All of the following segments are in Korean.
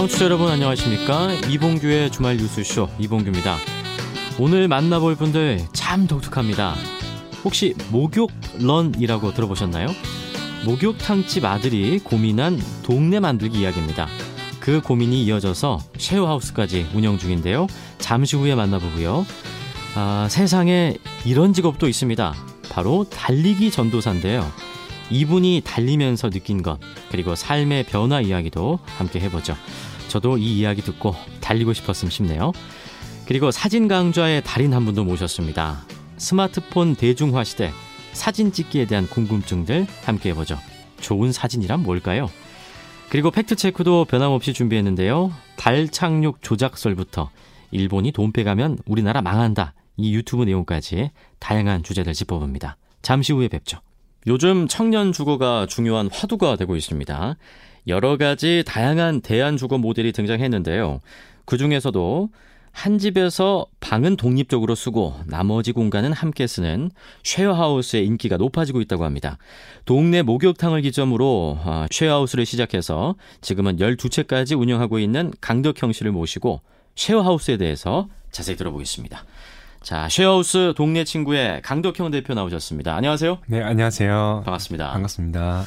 청취자 여러분 안녕하십니까? 이봉규의 주말 뉴스쇼 이봉규입니다. 오늘 만나볼 분들 참 독특합니다. 혹시 목욕런이라고 들어보셨나요? 목욕탕집 아들이 고민한 동네 만들기 이야기입니다. 그 고민이 이어져서 쉐어하우스까지 운영 중인데요. 잠시 후에 만나보고요. 아, 세상에 이런 직업도 있습니다. 바로 달리기 전도사인데요. 이분이 달리면서 느낀 것, 그리고 삶의 변화 이야기도 함께 해보죠. 저도 이 이야기 듣고 달리고 싶었음 싶네요. 그리고 사진 강좌의 달인 한 분도 모셨습니다. 스마트폰 대중화 시대 사진 찍기에 대한 궁금증들 함께 해보죠. 좋은 사진이란 뭘까요? 그리고 팩트체크도 변함없이 준비했는데요. 달 착륙 조작설부터 일본이 돈 빼가면 우리나라 망한다. 이 유튜브 내용까지 다양한 주제들 짚어봅니다. 잠시 후에 뵙죠. 요즘 청년 주거가 중요한 화두가 되고 있습니다. 여러 가지 다양한 대안 주거 모델이 등장했는데요. 그 중에서도 한 집에서 방은 독립적으로 쓰고 나머지 공간은 함께 쓰는 쉐어하우스의 인기가 높아지고 있다고 합니다. 동네 목욕탕을 기점으로 아, 쉐어하우스를 시작해서 지금은 12채까지 운영하고 있는 강덕형 씨를 모시고 쉐어하우스에 대해서 자세히 들어보겠습니다. 자, 쉐어하우스 동네 친구의 강덕형 대표 나오셨습니다. 안녕하세요. 네, 안녕하세요. 반갑습니다. 반갑습니다.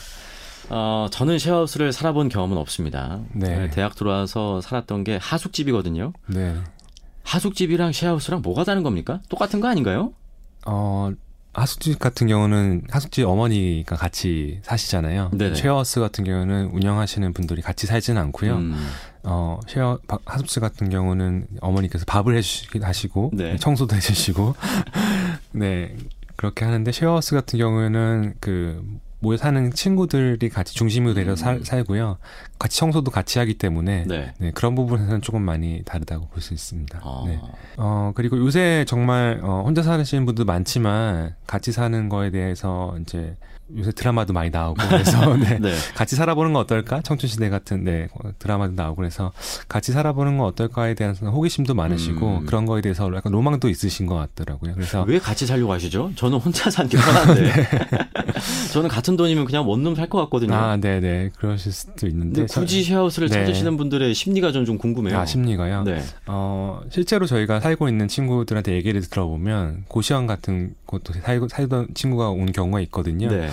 어, 저는 쉐어하우스를 살아본 경험은 없습니다. 네. 대학 들어와서 살았던 게 하숙집이거든요. 네. 하숙집이랑 쉐어하우스랑 뭐가 다른 겁니까? 똑같은 거 아닌가요? 어, 하숙집 같은 경우는 하숙집 어머니가 같이 사시잖아요. 네네. 쉐어하우스 같은 경우는 운영하시는 분들이 같이 살지는 않고요. 음. 어, 쉐어 하숙집 같은 경우는 어머니께서 밥을 해주시기도 하시고 네. 청소도 해주시고 네 그렇게 하는데 쉐어하우스 같은 경우에는 그 모여 사는 친구들이 같이 중심으로 내려 음. 살고요. 같이 청소도 같이 하기 때문에 네. 네, 그런 부분에서는 조금 많이 다르다고 볼 수 있습니다. 아. 네. 어, 그리고 요새 정말 어, 혼자 사시는 분도 많지만 같이 사는 거에 대해서 이제 요새 드라마도 많이 나오고 그래서 네. 네. 같이 살아보는 건 어떨까? 청춘 시대 같은 네 드라마도 나오고 그래서 같이 살아보는 건 어떨까에 대한 호기심도 많으시고 음. 그런 거에 대해서 약간 로망도 있으신 것 같더라고요. 그래서 왜 같이 살려고 하시죠? 저는 혼자 사는 게 편한데 네. 저는 같은 돈이면 그냥 원룸 살 것 같거든요. 아, 네네 네. 그러실 수도 있는데 굳이 쉐어하우스를 네. 찾으시는 분들의 심리가 좀, 좀 궁금해요. 아 심리가요? 네. 어 실제로 저희가 살고 있는 친구들한테 얘기를 들어보면 고시원 같은 곳도 살고 살던 친구가 온 경우가 있거든요. 네.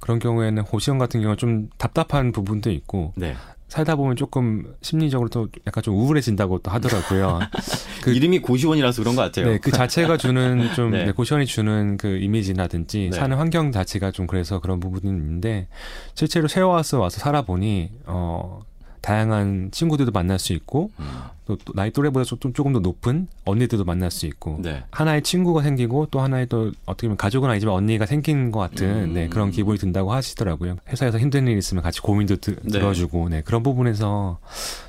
그런 경우에는 고시원 같은 경우 좀 답답한 부분도 있고 네. 살다 보면 조금 심리적으로 또 약간 좀 우울해진다고 또 하더라고요. 그 이름이 고시원이라서 그런 것 같아요. 네, 그 자체가 주는 좀 네. 네, 고시원이 주는 그 이미지라든지 네. 사는 환경 자체가 좀 그래서 그런 부분이 있는데 실제로 세워와서 와서 살아보니 어 다양한 친구들도 만날 수 있고 음. 또, 또 나이 또래보다 좀 조금 더 높은 언니들도 만날 수 있고 네. 하나의 친구가 생기고 또 하나의 또 어떻게 보면 가족은 아니지만 언니가 생긴 것 같은 음. 네, 그런 기분이 든다고 하시더라고요. 회사에서 힘든 일 있으면 같이 고민도 드, 네. 들어주고 네, 그런 부분에서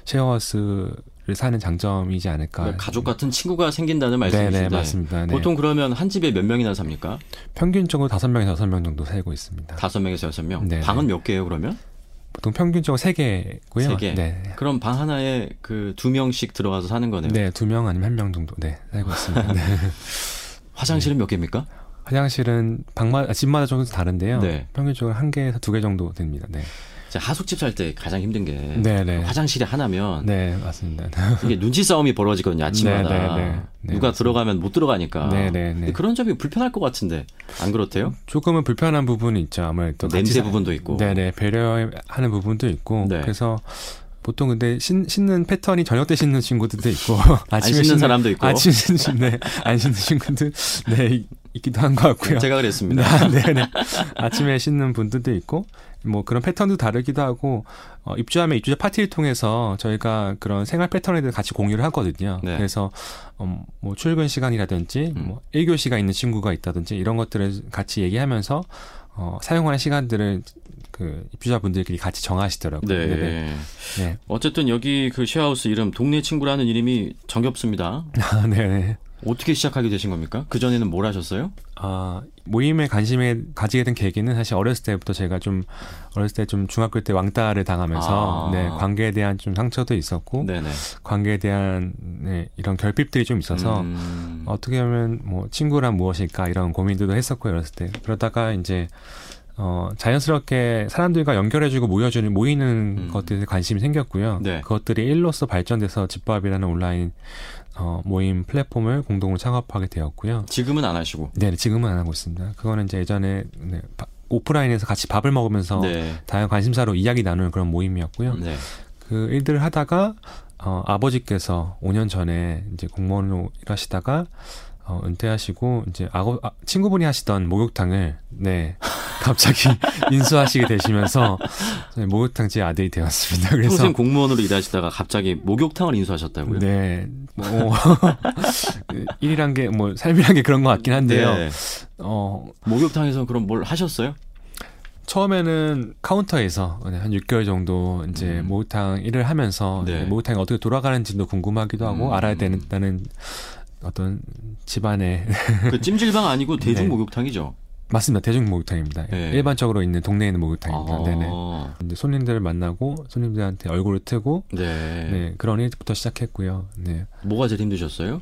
쉐어하우스 를 사는 장점이지 않을까. 그러니까 가족 같은 친구가 생긴다는 말씀이신데. 네, 네 맞습니다. 네. 보통 그러면 한 집에 몇 명이나 삽니까? 평균적으로 다섯 명에서 여섯 명 정도 살고 있습니다. 다섯 명에서 여섯 명. 네, 방은 몇 개예요, 그러면? 보통 평균적으로 세개고요 3개. 네. 그럼 방 하나에 그두 명씩 들어가서 사는 거네요. 네, 두명 아니면 한명 정도. 네, 살고 있습니다. 네. 화장실은 몇 개입니까? 화장실은 방마다 아, 집마다 조금 다른데요. 네. 평균적으로 한 개에서 두 개 정도 됩니다. 네. 하숙집 살 때 가장 힘든 게 네네. 화장실이 하나면 네 맞습니다. 이게 눈치 싸움이 벌어지거든요 아침마다 네네네. 네, 네, 누가 맞습니다. 들어가면 못 들어가니까 네네네. 그런 점이 불편할 것 같은데 안 그렇대요? 조금은 불편한 부분이 있죠 아무래도 냄새 부분도 있고 네네 배려하는 부분도 있고 네. 그래서 보통 근데 신, 신는 패턴이 저녁 때 신는 친구들도 있고 아침에 신는 사람도 있고 아침 신는 네, 안 신는 친구들 네 있기도 한 것 같고요. 제가 그랬습니다. 네, 네. 아침에 신는 분들도 있고 뭐 그런 패턴도 다르기도 하고 어, 입주하면 입주자 파티를 통해서 저희가 그런 생활 패턴에 대해 같이 공유를 하거든요. 네. 그래서 어, 뭐 출근 시간이라든지 음. 뭐 1교시가 있는 친구가 있다든지 이런 것들을 같이 얘기하면서 어, 사용하는 시간들을 그 입주자분들끼리 같이 정하시더라고요. 네. 네. 네. 어쨌든 여기 그 쉐어하우스 이름 동네 친구라는 이름이 정겹습니다. 아, 네. 어떻게 시작하게 되신 겁니까? 그 전에는 뭘 하셨어요? 아 모임에 관심에 가지게 된 계기는 사실 어렸을 때부터 제가 좀 어렸을 때 좀 중학교 때 왕따를 당하면서 아. 네 관계에 대한 좀 상처도 있었고 네네. 관계에 대한 네, 이런 결핍들이 좀 있어서 음. 어떻게 하면 뭐 친구란 무엇일까 이런 고민들도 했었고 어렸을 때 그러다가 이제 어, 자연스럽게 사람들과 연결해주고 모여주는 모이는 음. 것들에 관심이 생겼고요. 네. 그것들이 일로서 발전돼서 집밥이라는 온라인 어, 모임 플랫폼을 공동으로 창업하게 되었고요. 지금은 안 하시고? 네, 지금은 안 하고 있습니다. 그거는 이제 예전에 네, 오프라인에서 같이 밥을 먹으면서 네. 다양한 관심사로 이야기 나누는 그런 모임이었고요. 네. 그 일들을 하다가 어, 아버지께서 5년 전에 이제 공무원으로 일하시다가 어, 은퇴하시고 이제 아고, 아, 친구분이 하시던 목욕탕을 네 갑자기 인수하시게 되시면서 목욕탕 제 아들이 되었습니다. 그래서 평생 공무원으로 일하시다가 갑자기 목욕탕을 인수하셨다고요? 네, 뭐 일이란 게 뭐 삶이란 게 그런 것 같긴 한데요. 네. 어 목욕탕에서 그럼 뭘 하셨어요? 처음에는 카운터에서 한 6개월 정도 이제 음. 목욕탕 일을 하면서 네. 목욕탕이 어떻게 돌아가는지도 궁금하기도 하고 음. 알아야 되는다는 어떤 집안의 그 찜질방 아니고 대중 네. 목욕탕이죠. 맞습니다. 대중 목욕탕입니다. 네. 일반적으로 있는 동네에 있는 목욕탕입니다. 아. 네네. 이제 손님들을 만나고 손님들한테 얼굴을 트고 네. 네 그런 일부터 시작했고요. 네. 뭐가 제일 힘드셨어요?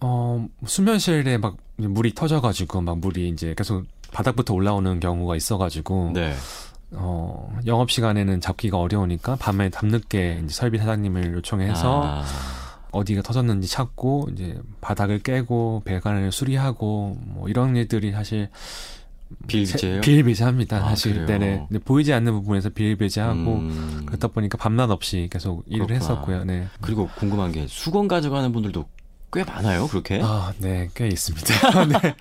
어 수면실에 막 물이 터져가지고 막 물이 이제 계속 바닥부터 올라오는 경우가 있어가지고 네. 어, 영업 시간에는 잡기가 어려우니까 밤에 밤늦게 이제 설비 사장님을 요청해서 아. 어디가 터졌는지 찾고 이제 바닥을 깨고 배관을 수리하고 뭐 이런 일들이 사실 비일비재예요? 비일비재합니다. 아, 사실 때네 보이지 않는 부분에서 비일비재하고 음... 그렇다 보니까 밤낮 없이 계속 일을 그렇구나. 했었고요. 네. 그리고 궁금한 게 수건 가져가는 분들도 꽤 많아요, 그렇게? 아, 네, 꽤 있습니다. 네.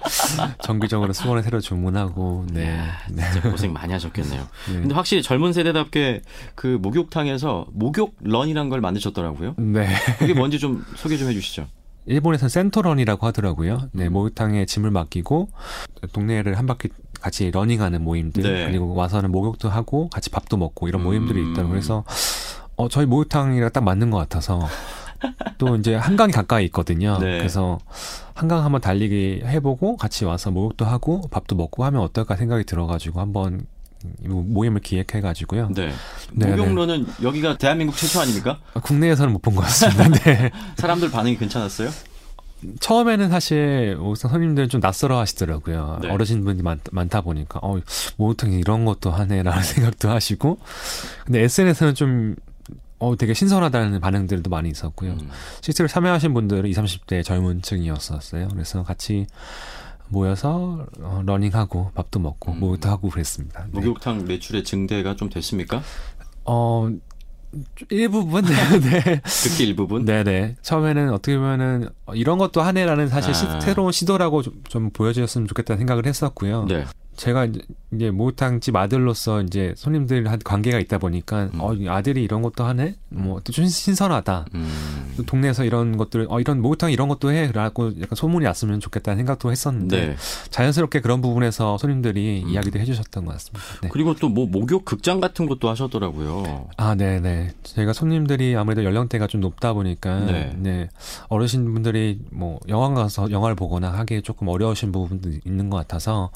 정기적으로 수건을 새로 주문하고, 네. 네. 진짜 고생 많이 하셨겠네요. 네. 근데 확실히 젊은 세대답게 그 목욕탕에서 목욕런이란 걸 만드셨더라고요. 네. 그게 뭔지 좀 소개 좀 해주시죠. 일본에서는 센터런이라고 하더라고요. 네, 음. 목욕탕에 짐을 맡기고 동네를 한 바퀴 같이 러닝하는 모임들 네. 그리고 와서는 목욕도 하고 같이 밥도 먹고 이런 모임들이 음. 있다고 그래서 어 저희 목욕탕이랑 딱 맞는 것 같아서 또 이제 한강이 가까이 있거든요. 네. 그래서 한강 한번 달리기 해보고 같이 와서 목욕도 하고 밥도 먹고 하면 어떨까 생각이 들어가지고 한번 모임을 기획해가지고요. 네. 목욕로는 여기가 대한민국 최초 아닙니까? 아, 국내에서는 못 본 것 같습니다. 네. 사람들 반응이 괜찮았어요? 처음에는 사실 옥상 손님들은 좀 낯설어 하시더라고요. 네. 어르신분이 많, 많다 보니까, 어, 목욕탕이 이런 것도 하네라는 생각도 하시고. 근데 SNS는 좀 어, 되게 신선하다는 반응들도 많이 있었고요. 음. 실제로 참여하신 분들은 20, 30대 젊은 층이었었어요. 그래서 같이 모여서 어, 러닝하고 밥도 먹고 음. 목욕도 하고 그랬습니다. 네. 목욕탕 매출의 증대가 좀 됐습니까? 어, 일부분, 네. 네. 특히 일부분? 네네. 네. 처음에는 어떻게 보면은 이런 것도 하네라는 사실 아. 시, 새로운 시도라고 좀, 좀 보여주셨으면 좋겠다는 생각을 했었고요. 네. 제가 이제 목욕탕 집 아들로서 이제 손님들한 관계가 있다 보니까 음. 어 아들이 이런 것도 하네 뭐좀 신선하다 음. 또 동네에서 이런 것들 어 이런 목욕탕 이런 것도 해라고 약간 소문이 났으면 좋겠다는 생각도 했었는데 네. 자연스럽게 그런 부분에서 손님들이 음. 이야기도 해주셨던 것 같습니다. 네. 그리고 또 뭐 목욕 극장 같은 것도 하셨더라고요. 아 네네 제가 손님들이 아무래도 연령대가 좀 높다 보니까 네, 네. 어르신 분들이 뭐 영화 가서 영화를 보거나 하기에 조금 어려우신 부분도 있는 것 같아서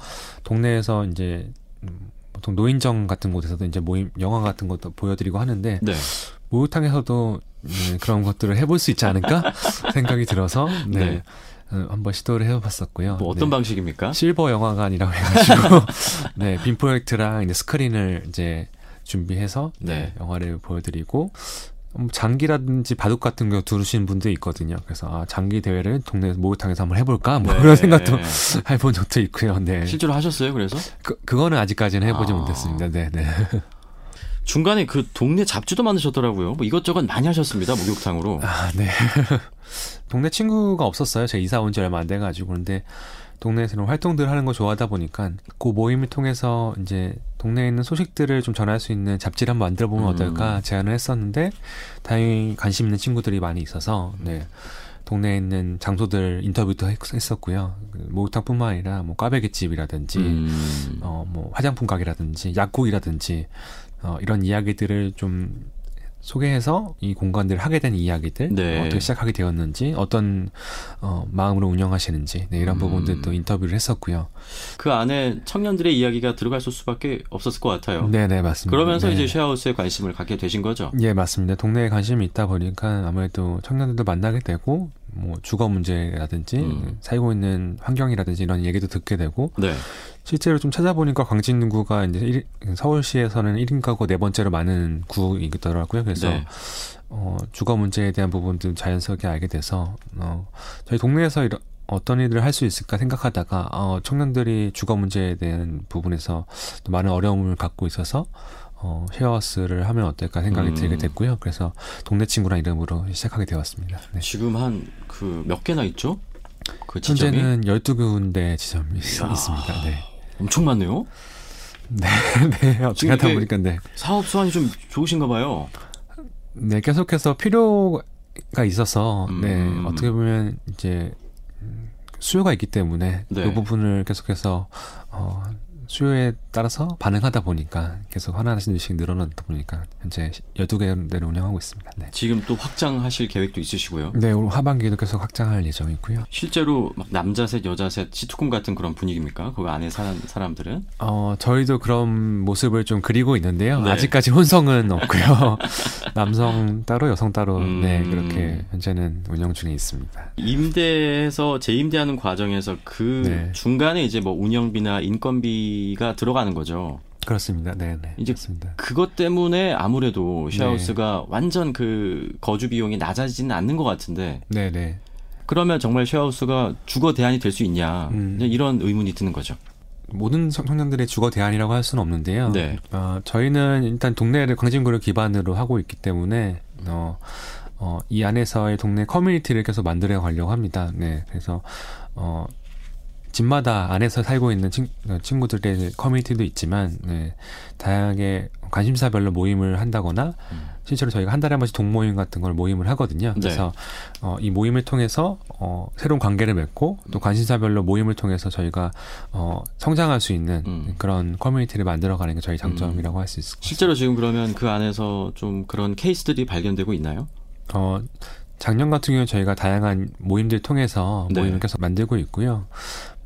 동네 국내에서 이제 음, 보통 노인정 같은 곳에서도 이제 모임 영화 같은 것도 보여드리고 하는데 네. 목욕탕에서도 네, 그런 것들을 해볼 수 있지 않을까 생각이 들어서 네. 네. 어, 한번 시도를 해봤었고요. 뭐 어떤 네. 방식입니까? 실버 영화관이라고 해가지고 네, 빔 프로젝트랑 이제 스크린을 이제 준비해서 네. 영화를 보여드리고 음, 장기라든지 바둑 같은 거 두르시는 분도 있거든요. 그래서 아, 장기 대회를 동네 목욕탕에서 한번 해볼까 뭐 네. 그런 생각도 해본 적도 있고요. 네. 실제로 하셨어요? 그래서 그 그거는 아직까지는 해보지 아. 못했습니다. 네, 네. 중간에 그 동네 잡지도 만드셨더라고요. 뭐 이것저것 많이 하셨습니다. 목욕탕으로. 아, 네. 동네 친구가 없었어요. 제가 이사 온 지 얼마 안 돼가지고 그런데 동네에서 이런 활동들을 하는 거 좋아하다 보니까 그 모임을 통해서 이제 동네에 있는 소식들을 좀 전할 수 있는 잡지를 한번 만들어 보면 음. 어떨까 제안을 했었는데 다행히 관심 있는 친구들이 많이 있어서 네. 동네에 있는 장소들 인터뷰도 했었고요. 그 목욕탕뿐만 아니라 뭐 꽈배기집이라든지 음. 어뭐 화장품 가게라든지 약국이라든지 어 이런 이야기들을 좀 소개해서 이 공간들을 하게 된 이야기들 네. 어떻게 시작하게 되었는지 어떤 어, 마음으로 운영하시는지 네, 이런 음. 부분들도 인터뷰를 했었고요. 그 안에 청년들의 이야기가 들어갈 수밖에 없었을 것 같아요. 네네 네, 맞습니다. 그러면서 네. 이제 쉐어하우스에 관심을 갖게 되신 거죠? 예 맞습니다. 동네에 관심이 있다 보니까 아무래도 청년들도 만나게 되고 뭐 주거 문제라든지 음. 살고 있는 환경이라든지 이런 얘기도 듣게 되고 네. 실제로 좀 찾아보니까 광진 인구가 이제 1, 서울시에서는 1인 가구 네 번째로 많은 구이더라고요. 그래서 네. 어, 주거 문제에 대한 부분도 자연스럽게 알게 돼서 어, 저희 동네에서 이런 어떤 일을 할 수 있을까 생각하다가 어, 청년들이 주거 문제에 대한 부분에서 또 많은 어려움을 갖고 있어서 어, 쉐어하우스를 하면 어떨까 생각이 음. 들게 됐고요. 그래서 동네 친구란 이름으로 시작하게 되었습니다. 네. 지금 한 그 몇 개나 있죠? 그? 현재는 12군데 지점이 이야, 있습니다. 네. 엄청 많네요. 네, 네. 어떻게 하다 보니까 네. 사업 수완이 좀 좋으신가 봐요. 네, 계속해서 필요가 있어서 음. 네, 어떻게 보면 이제 수요가 있기 때문에 네. 그 부분을 계속해서 어 수요에 따라서 반응하다 보니까 계속 하나하나씩 늘어나다 보니까 현재 12개를 운영하고 있습니다. 네. 지금 또 확장하실 계획도 있으시고요? 네, 올 하반기에도 계속 확장할 예정이고요. 실제로 막 남자 셋, 여자 셋, 시트콤 같은 그런 분위기입니까? 거기 안에 사는 사람들은? 어, 저희도 그런 모습을 좀 그리고 있는데요. 네. 아직까지 혼성은 없고요. 남성 따로, 여성 따로, 음... 네, 그렇게 현재는 운영 중에 있습니다. 임대해서 재임대하는 과정에서 그 네. 중간에 이제 뭐 운영비나 인건비 가 들어가는 거죠. 그렇습니다. 네, 네. 이제 맞습니다. 그것 때문에 아무래도 쉐어하우스가 네. 완전 그 거주 비용이 낮아지지는 않는 것 같은데. 네, 네. 그러면 정말 쉐어하우스가 주거 대안이 될 수 있냐 음. 이런 의문이 드는 거죠. 모든 청년들의 주거 대안이라고 할 수는 없는데요. 네. 어, 저희는 일단 동네를 광진구를 기반으로 하고 있기 때문에 어, 어, 이 안에서의 동네 커뮤니티를 계속 만들어 가려고 합니다. 네. 그래서 어, 집마다 안에서 살고 있는 친, 어, 친구들의 커뮤니티도 있지만 네, 다양하게 관심사별로 모임을 한다거나 음. 실제로 저희가 한 달에 한 번씩 동모임 같은 걸 모임을 하거든요. 네. 그래서 네. 어, 이 모임을 통해서 어, 새로운 관계를 맺고 또 관심사별로 모임을 통해서 저희가 어, 성장할 수 있는 음. 그런 커뮤니티를 만들어가는 게 저희 장점이라고 음. 할수 있을 것 같습니다. 실제로 지금 그러면 그 안에서 좀 그런 케이스들이 발견되고 있나요? 어, 작년 같은 경우는 저희가 다양한 모임들 통해서 네. 모임을 계속 만들고 있고요.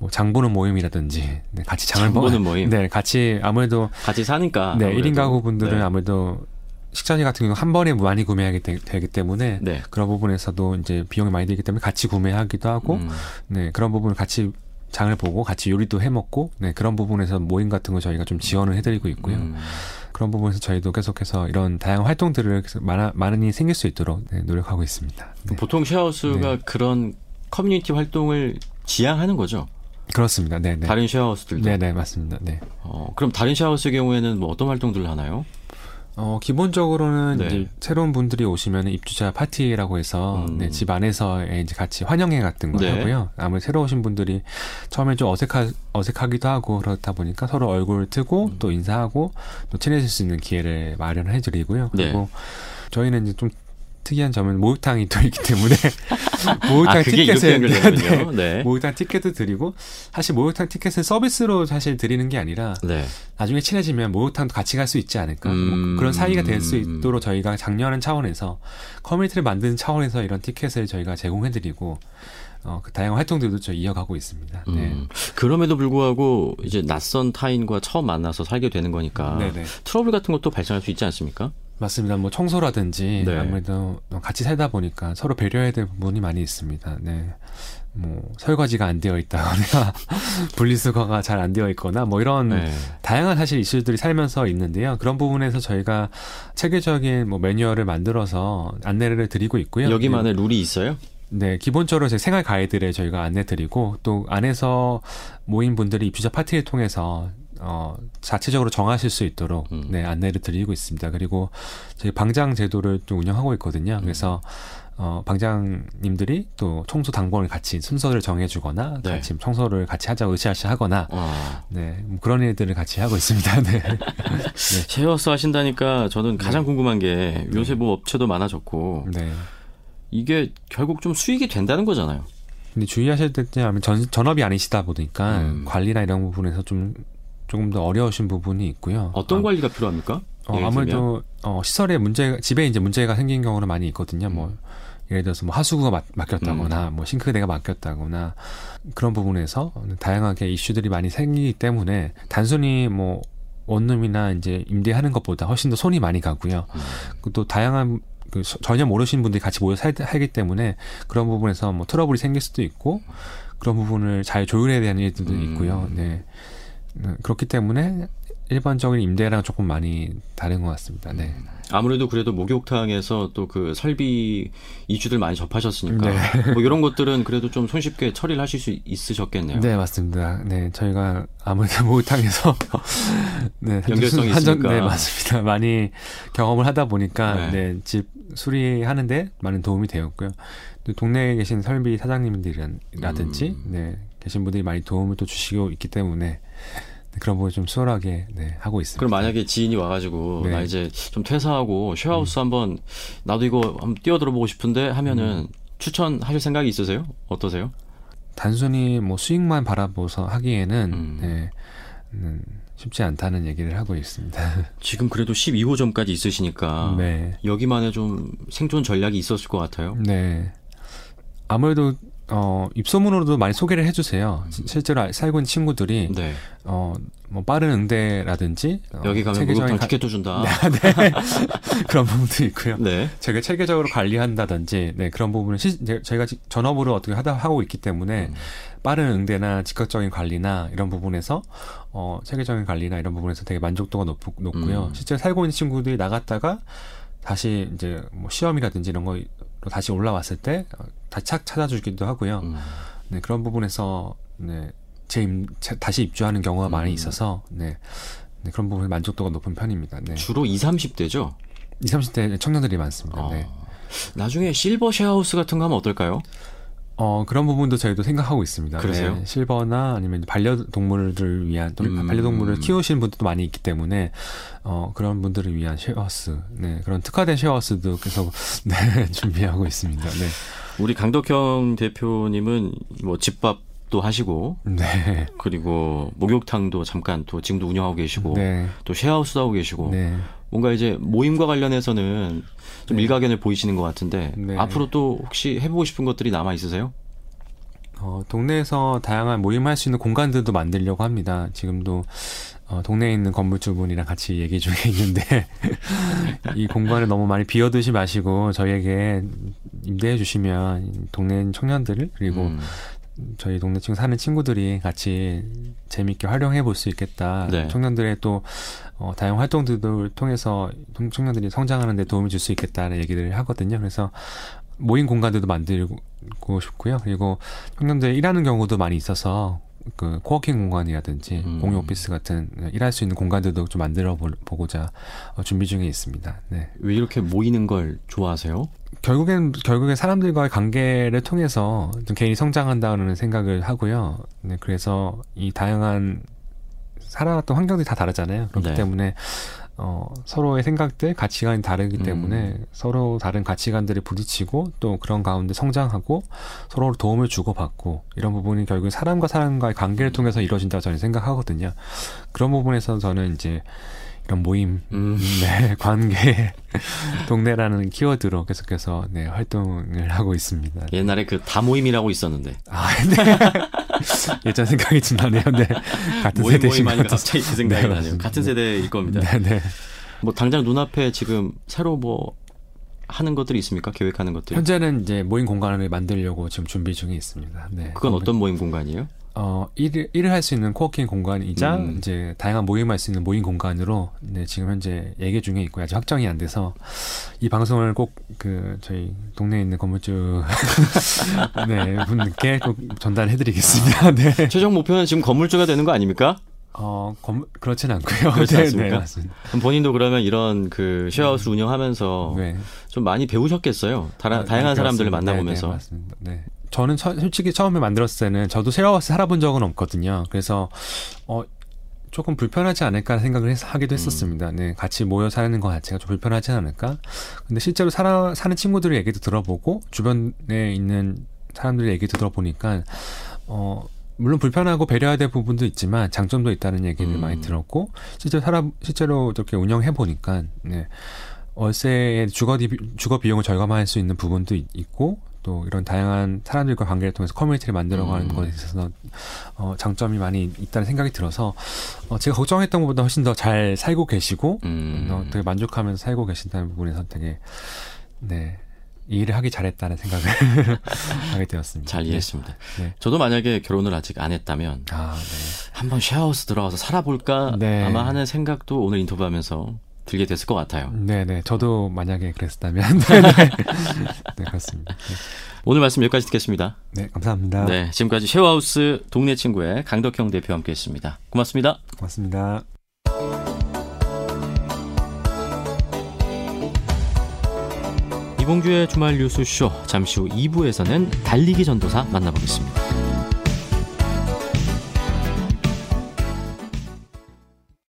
뭐 장보는 모임이라든지 네, 같이 장을 보는 모임. 네, 같이 아무래도 같이 사니까 네, 아무래도. 1인 가구 분들은 네. 아무래도 식자재 같은 경우 한 번에 많이 구매하게 되, 기 때문에 네. 그런 부분에서도 이제 비용이 많이 들기 때문에 같이 구매하기도 하고 음. 네, 그런 부분을 같이 장을 보고 같이 요리도 해 먹고 네, 그런 부분에서 모임 같은 거 저희가 좀 지원을 해 드리고 있고요. 음. 그런 부분에서 저희도 계속해서 이런 다양한 활동들을 많아, 많이 생길 수 있도록 네, 노력하고 있습니다. 네. 보통 쉐어하우스가 네. 그런 커뮤니티 활동을 지향하는 거죠? 그렇습니다. 네, 네. 다른 쉐어하우스들도. 네, 네, 맞습니다. 네. 어, 그럼 다른 쉐어하우스의 경우에는 뭐 어떤 활동들을 하나요? 어, 기본적으로는 네. 이제 새로운 분들이 오시면 입주자 파티라고 해서 음. 네, 집 안에서 이제 같이 환영회 같은 거 네. 하고요. 아무래도 새로 오신 분들이 처음에 좀 어색하, 어색하기도 하고 그렇다 보니까 서로 얼굴 트고 음. 또 인사하고 또 친해질 수 있는 기회를 마련해 드리고요. 네. 그리고 저희는 이제 좀 특이한 점은 목욕탕이 또 있기 때문에 목욕탕 아, 티켓을 네, 네. 목욕탕 티켓도 드리고 사실 목욕탕 티켓을 서비스로 사실 드리는 게 아니라 네. 나중에 친해지면 목욕탕도 같이 갈 수 있지 않을까 뭐 음, 뭐 그런 사이가 될 수 있도록 저희가 작년은 차원에서 커뮤니티를 만드는 차원에서 이런 티켓을 저희가 제공해드리고 어, 그 다양한 활동들도 저 이어가고 있습니다. 네. 음, 그럼에도 불구하고 이제 낯선 타인과 처음 만나서 살게 되는 거니까 네네. 트러블 같은 것도 발생할 수 있지 않습니까? 맞습니다. 뭐 청소라든지 네. 아무래도 같이 살다 보니까 서로 배려해야 될 부분이 많이 있습니다. 네. 뭐 설거지가 안 되어 있다거나 분리수거가 잘 안 되어 있거나 뭐 이런 네. 다양한 사실 이슈들이 살면서 있는데요. 그런 부분에서 저희가 체계적인 뭐 매뉴얼을 만들어서 안내를 드리고 있고요. 여기만의 룰이 있어요? 네, 기본적으로 제 생활 가이드를 저희가 안내 드리고 또 안에서 모인 분들이 입주자 파티를 통해서 어, 자체적으로 정하실 수 있도록 음. 네, 안내를 드리고 있습니다. 그리고 저희 방장 제도를 또 운영하고 있거든요. 음. 그래서 어, 방장님들이 또 청소 당번을 같이 순서를 정해주거나 네. 같이 청소를 같이 하자고 으쌰으쌰 하거나 어. 네, 뭐 그런 일들을 같이 하고 있습니다. 네. 네. 쉐어스 하신다니까 저는 가장 네. 궁금한 게 요새 뭐 업체도 많아졌고 네. 이게 결국 좀 수익이 된다는 거잖아요. 근데 주의하실 때는 전, 전업이 아니시다 보니까 음. 관리나 이런 부분에서 좀 조금 더 어려우신 부분이 있고요. 어떤 아, 관리가 필요합니까? 어, 아무래도 어, 시설에 문제 집에 이제 문제가 생긴 경우는 많이 있거든요. 뭐 음. 예를 들어서 뭐 하수구가 막, 막혔다거나 음. 뭐 싱크대가 막혔다거나 그런 부분에서 다양하게 이슈들이 많이 생기기 때문에 단순히 뭐 원룸이나 이제 임대하는 것보다 훨씬 더 손이 많이 가고요. 음. 또 다양한 그 전혀 모르시는 분들이 같이 모여 살기 때문에 그런 부분에서 뭐 트러블이 생길 수도 있고 그런 부분을 잘 조율해야 되는 일들도 음. 있고요. 네. 네. 그렇기 때문에 일반적인 임대랑 조금 많이 다른 것 같습니다. 네. 아무래도 그래도 목욕탕에서 또 그 설비 이주들 많이 접하셨으니까 네. 뭐 이런 것들은 그래도 좀 손쉽게 처리를 하실 수 있으셨겠네요. 네 맞습니다. 네 저희가 아무래도 목욕탕에서 네 연결성이 한정, 있으니까 네 맞습니다. 많이 경험을 하다 보니까 네. 네, 집 수리하는데 많은 도움이 되었고요. 또 동네에 계신 설비 사장님들이라든지 음. 네 계신 분들이 많이 도움을 또 주시고 있기 때문에 네, 그런 부분 좀 수월하게 네, 하고 있습니다. 그럼 만약에 지인이 와가지고 네. 나 이제 좀 퇴사하고 쉐어하우스 음. 한번 나도 이거 한번 뛰어들어보고 싶은데 하면은 음. 추천하실 생각이 있으세요? 어떠세요? 단순히 뭐 수익만 바라보서 하기에는 음. 네, 음, 쉽지 않다는 얘기를 하고 있습니다. 지금 그래도 12호점까지 있으시니까 네. 여기만의 좀 생존 전략이 있었을 것 같아요. 네. 아무래도 어, 입소문으로도 많이 소개를 해주세요. 실제로 살고 있는 친구들이 네. 어, 뭐 빠른 응대라든지 어, 여기 가면 목욕탕 티켓도 준다. 네, 네. 그런 부분도 있고요. 네. 제가 체계적으로 관리한다든지 네, 그런 부분을 시, 제가 전업으로 어떻게 하다 하고 있기 때문에 음. 빠른 응대나 즉각적인 관리나 이런 부분에서 어, 체계적인 관리나 이런 부분에서 되게 만족도가 높, 높고요. 음. 실제 살고 있는 친구들이 나갔다가 다시 이제 뭐 시험이라든지 이런 거 다시 올라왔을 때 어, 다시 착 찾아주기도 하고요. 음. 네, 그런 부분에서 네, 재 다시 입주하는 경우가 음. 많이 있어서 네, 네, 그런 부분에 만족도가 높은 편입니다. 네. 주로 20, 30대죠? 20, 30대 청년들이 많습니다. 어. 네. 나중에 실버 쉐어하우스 같은 거 하면 어떨까요? 어, 그런 부분도 저희도 생각하고 있습니다. 그러세요? 네, 실버나 아니면 반려동물을 위한, 음. 반려동물을 키우시는 분들도 많이 있기 때문에, 어, 그런 분들을 위한 쉐어하우스, 네, 그런 특화된 쉐어하우스도 계속, 네, 준비하고 있습니다. 네. 우리 강덕형 대표님은 뭐 집밥 도 하시고 네. 그리고 목욕탕도 잠깐 또 지금도 운영하고 계시고 네. 또 쉐어하우스도 하고 계시고 네. 뭔가 이제 모임과 관련해서는 좀 네. 일가견을 보이시는 것 같은데 네. 앞으로 또 혹시 해보고 싶은 것들이 남아 있으세요? 어, 동네에서 다양한 모임할 수 있는 공간들도 만들려고 합니다. 지금도 어, 동네에 있는 건물주분이랑 같이 얘기 중에 있는데 이 공간을 너무 많이 비워두지 마시고 저희에게 임대해 주시면 동네 청년들 그리고 음. 저희 동네 친구 사는 친구들이 같이 재밌게 활용해 볼 수 있겠다. 네. 청년들의 또 어, 다양한 활동들을 통해서 청년들이 성장하는 데 도움이 줄 수 있겠다는 얘기를 하거든요. 그래서 모임 공간들도 만들고 싶고요. 그리고 청년들 일하는 경우도 많이 있어서 그 코워킹 공간이라든지 음. 공유 오피스 같은 일할 수 있는 공간들도 좀 만들어 보고자 어, 준비 중에 있습니다. 네. 왜 이렇게 모이는 걸 좋아하세요? 결국엔 결국엔 사람들과의 관계를 통해서 좀 개인이 성장한다는 생각을 하고요. 네, 그래서 이 다양한 살아왔던 환경들이 다 다르잖아요. 그렇기 네. 때문에 어, 서로의 생각들, 가치관이 다르기 음. 때문에 음. 서로 다른 가치관들이 부딪히고 또 그런 가운데 성장하고 서로 도움을 주고받고 이런 부분이 결국 사람과 사람과의 관계를 통해서 이루어진다고 저는 생각하거든요. 그런 부분에서 저는 이제 이런 모임, 음. 네, 관계, 동네라는 키워드로 계속해서 네, 활동을 하고 있습니다. 옛날에 그 다모임이라고 있었는데. 아, 네. 예전 생각이 좀 나네요. 네. 같은 모임, 세대신 모임 갑자기 그 생각이 네, 나네요. 같은 세대일 겁니다. 네, 네. 뭐 당장 눈앞에 지금 새로 뭐 하는 것들이 있습니까? 계획하는 것들? 현재는 이제 모임 공간을 만들려고 지금 준비 중에 있습니다. 네. 그건 어떤 모임 공간이에요? 어, 일을, 일을 할 수 있는 코워킹 공간이자 음. 이제 다양한 모임할 수 있는 모임 공간으로 네, 지금 현재 얘기 중에 있고 아직 확정이 안 돼서 이 방송을 꼭 그 저희 동네에 있는 건물주 네, 분께 꼭 전달해 드리겠습니다. 네. 최종 목표는 지금 건물주가 되는 거 아닙니까? 어, 검, 그렇진 않고요. 그렇지 네, 않습니까? 네, 그럼 본인도 그러면 이런 그 쉐어하우스 음. 운영하면서 네. 좀 많이 배우셨겠어요. 다, 아, 다양한 사람들을 만나보면서. 네, 네, 맞습니다. 네. 저는 처, 솔직히 처음에 만들었을 때는 저도 쉐어하우스 살아본 적은 없거든요. 그래서 어 조금 불편하지 않을까 생각을 해서 하기도 음. 했었습니다. 네, 같이 모여 사는 것 자체가 좀 불편하지 않을까. 근데 실제로 살아, 사는 친구들의 얘기도 들어보고 주변에 있는 사람들의 얘기도 들어보니까 어 물론 불편하고 배려해야 될 부분도 있지만 장점도 있다는 얘기를 음. 많이 들었고 실제로 살아 실제로 이렇게 운영해 보니까 네. 월세의 주거 주거 비용을 절감할 수 있는 부분도 있고 또 이런 다양한 사람들과 관계를 통해서 커뮤니티를 만들어가는 음. 것에 있어서 어, 장점이 많이 있다는 생각이 들어서 어, 제가 걱정했던 것보다 훨씬 더 잘 살고 계시고 음. 어, 되게 만족하면서 살고 계신다는 부분에서 되게 네. 이 일을 하기 잘했다는 생각을 하게 되었습니다. 잘 이해했습니다. 네. 네. 저도 만약에 결혼을 아직 안 했다면 아, 네. 한번 쉐어하우스 들어가서 살아볼까 네. 아마 하는 생각도 오늘 인터뷰하면서 들게 됐을 것 같아요. 네네. 네. 저도 만약에 그랬다면 네, 네, 그렇습니다. 오늘 말씀 여기까지 듣겠습니다. 네, 감사합니다. 네, 지금까지 쉐어하우스 동네 친구의 강덕형 대표와 함께 했습니다. 고맙습니다. 고맙습니다. 이봉규의 주말 뉴스쇼 잠시 후 2부에서는 달리기 전도사 만나보겠습니다.